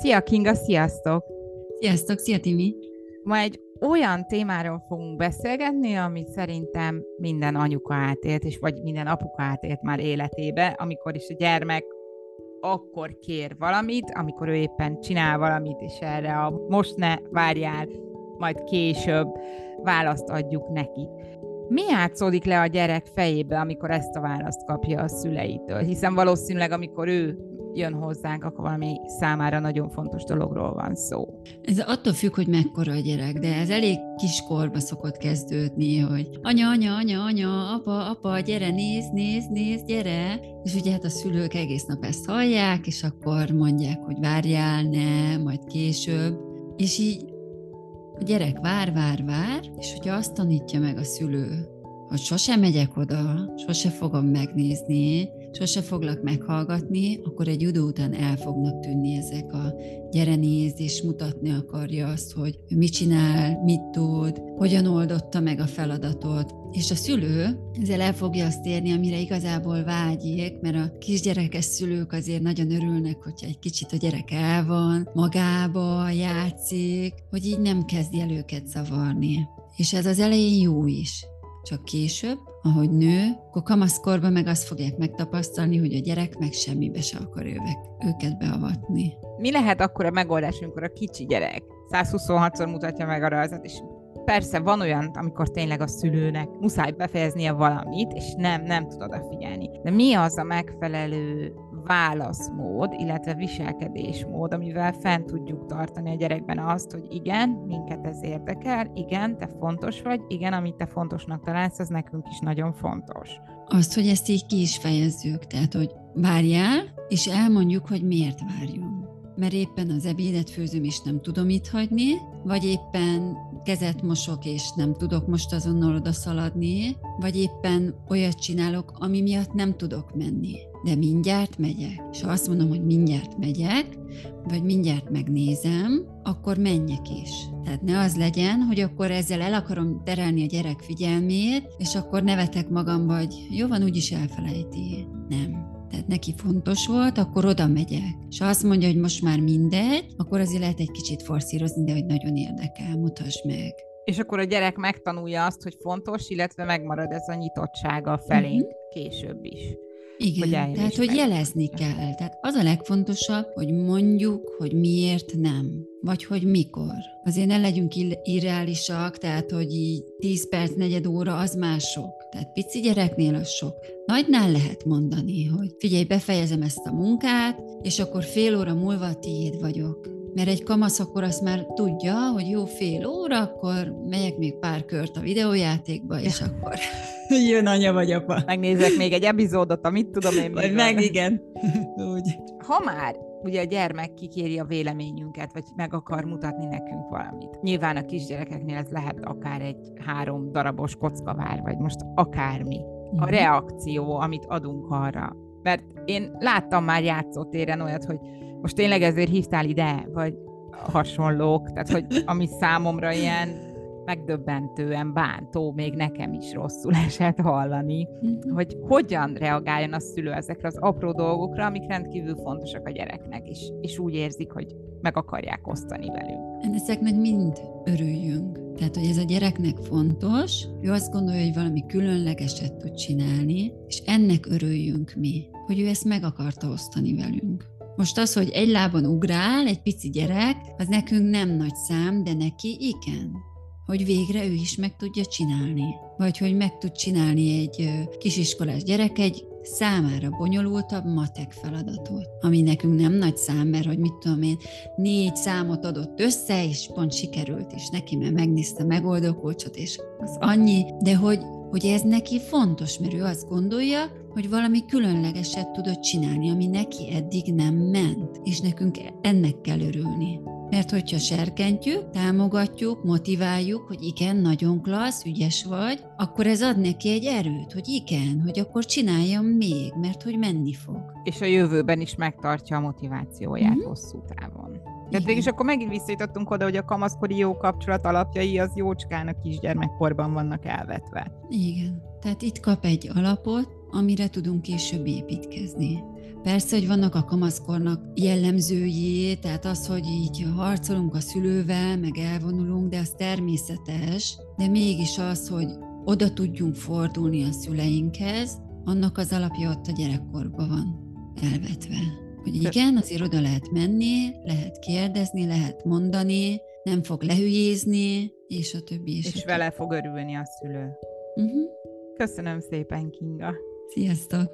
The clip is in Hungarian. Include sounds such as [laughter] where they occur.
Szia Kinga, sziasztok! Sziasztok, szia Timi! Ma egy olyan témáról fogunk beszélgetni, amit szerintem minden anyuka átélt, és vagy minden apuka átélt már életébe, amikor is a gyermek akkor kér valamit, amikor ő éppen csinál valamit, és erre a most ne várjál, majd később választ adjuk neki. Mi játszódik le a gyerek fejébe, amikor ezt a választ kapja a szüleitől? Hiszen valószínűleg, amikor ő jön hozzánk, akkor valami számára nagyon fontos dologról van szó. Ez attól függ, hogy mekkora a gyerek, de ez elég kiskorba szokott kezdődni, hogy anya, anya, anya, anya, apa, apa, gyere, néz, néz, néz, gyere. És ugye hát a szülők egész nap ezt hallják, és akkor mondják, hogy várjál, ne, majd később. És így a gyerek vár, vár, vár, és hogyha azt tanítja meg a szülő, hogy sosem megyek oda, sose fogom megnézni, sose foglak meghallgatni, akkor egy idő után el fognak tűnni ezek a gyere nézd, és mutatni akarja azt, hogy mit csinál, mit tud, hogyan oldotta meg a feladatot. És a szülő ezzel el fogja azt érni, amire igazából vágyik, mert a kisgyerekes szülők azért nagyon örülnek, hogyha egy kicsit a gyerek el van, magába játszik, hogy így nem kezdi el őket zavarni. És ez az elején jó is. Csak később, ahogy nő, akkor kamaszkorban meg azt fogják megtapasztalni, hogy a gyerek meg semmibe se akar ővek, őket beavatni. Mi lehet akkor a megoldás, amikor a kicsi gyerek 126-szor mutatja meg a rajzot, és persze van olyan, amikor tényleg a szülőnek muszáj befejeznie valamit, és nem, nem tud odafigyelni. De mi az a megfelelő válaszmód, illetve viselkedésmód, amivel fent tudjuk tartani a gyerekben azt, hogy igen, minket ez érdekel, igen, te fontos vagy, igen, amit te fontosnak találsz, az nekünk is nagyon fontos. Azt, hogy ezt így ki is fejezzük, tehát, hogy várjál, és elmondjuk, hogy miért várjunk mert éppen az ebédet főzöm, és nem tudom itt hagyni, vagy éppen kezet mosok, és nem tudok most azonnal oda szaladni, vagy éppen olyat csinálok, ami miatt nem tudok menni. De mindjárt megyek. És ha azt mondom, hogy mindjárt megyek, vagy mindjárt megnézem, akkor menjek is. Tehát ne az legyen, hogy akkor ezzel el akarom terelni a gyerek figyelmét, és akkor nevetek magam, vagy jó van, úgyis elfelejti. Nem tehát neki fontos volt, akkor oda megyek. És ha azt mondja, hogy most már mindegy, akkor azért lehet egy kicsit forszírozni, de hogy nagyon érdekel, mutasd meg. És akkor a gyerek megtanulja azt, hogy fontos, illetve megmarad ez a nyitottsága felénk uh-huh. később is. Igen, hogy tehát hogy jelezni kell. Tehát az a legfontosabb, hogy mondjuk, hogy miért nem, vagy hogy mikor. Azért ne legyünk irreálisak, tehát hogy így 10 perc, negyed óra az már sok. Tehát pici gyereknél az sok. Nagynál lehet mondani, hogy figyelj, befejezem ezt a munkát, és akkor fél óra múlva tiéd vagyok mert egy kamasz akkor azt már tudja, hogy jó fél óra, akkor megyek még pár kört a videójátékba, és akkor jön anya vagy apa. Megnézek még egy epizódot, amit tudom én. Vagy meg, igen. [laughs] Úgy. Ha már ugye a gyermek kikéri a véleményünket, vagy meg akar mutatni nekünk valamit. Nyilván a kisgyerekeknél ez lehet akár egy három darabos kockavár, vagy most akármi. A mhm. reakció, amit adunk arra. Mert én láttam már játszótéren olyat, hogy most tényleg ezért hívtál ide, vagy hasonlók, tehát hogy ami számomra ilyen megdöbbentően bántó, még nekem is rosszul [laughs] esett hallani, mm-hmm. hogy hogyan reagáljon a szülő ezekre az apró dolgokra, amik rendkívül fontosak a gyereknek, és, és úgy érzik, hogy meg akarják osztani velünk. Ezeknek mind örüljünk. Tehát, hogy ez a gyereknek fontos, ő azt gondolja, hogy valami különlegeset tud csinálni, és ennek örüljünk mi, hogy ő ezt meg akarta osztani velünk. Most az, hogy egy lábon ugrál egy pici gyerek, az nekünk nem nagy szám, de neki igen. Hogy végre ő is meg tudja csinálni. Vagy hogy meg tud csinálni egy kisiskolás gyerek egy számára bonyolultabb matek feladatot, ami nekünk nem nagy szám, mert hogy mit tudom én, négy számot adott össze, és pont sikerült is neki, mert megnézte megoldókulcsot, és az annyi, de hogy, hogy ez neki fontos, mert ő azt gondolja, hogy valami különlegeset tudott csinálni, ami neki eddig nem ment, és nekünk ennek kell örülni. Mert hogyha serkentjük, támogatjuk, motiváljuk, hogy igen, nagyon klassz, ügyes vagy, akkor ez ad neki egy erőt, hogy igen, hogy akkor csináljam még, mert hogy menni fog. És a jövőben is megtartja a motivációját mm-hmm. hosszú távon. Tehát végül is akkor megint visszajutottunk oda, hogy a kamaszkori jó kapcsolat alapjai az jócskán a kisgyermekkorban vannak elvetve. Igen. Tehát itt kap egy alapot, amire tudunk később építkezni. Persze, hogy vannak a kamaszkornak jellemzői, tehát az, hogy így harcolunk a szülővel, meg elvonulunk, de az természetes, de mégis az, hogy oda tudjunk fordulni a szüleinkhez, annak az alapja ott a gyerekkorban van elvetve. Hogy igen, azért oda lehet menni, lehet kérdezni, lehet mondani, nem fog lehülyézni, és a többi. És, és a vele fog örülni a szülő. Uh-huh. Köszönöm szépen, Kinga. Sziasztok!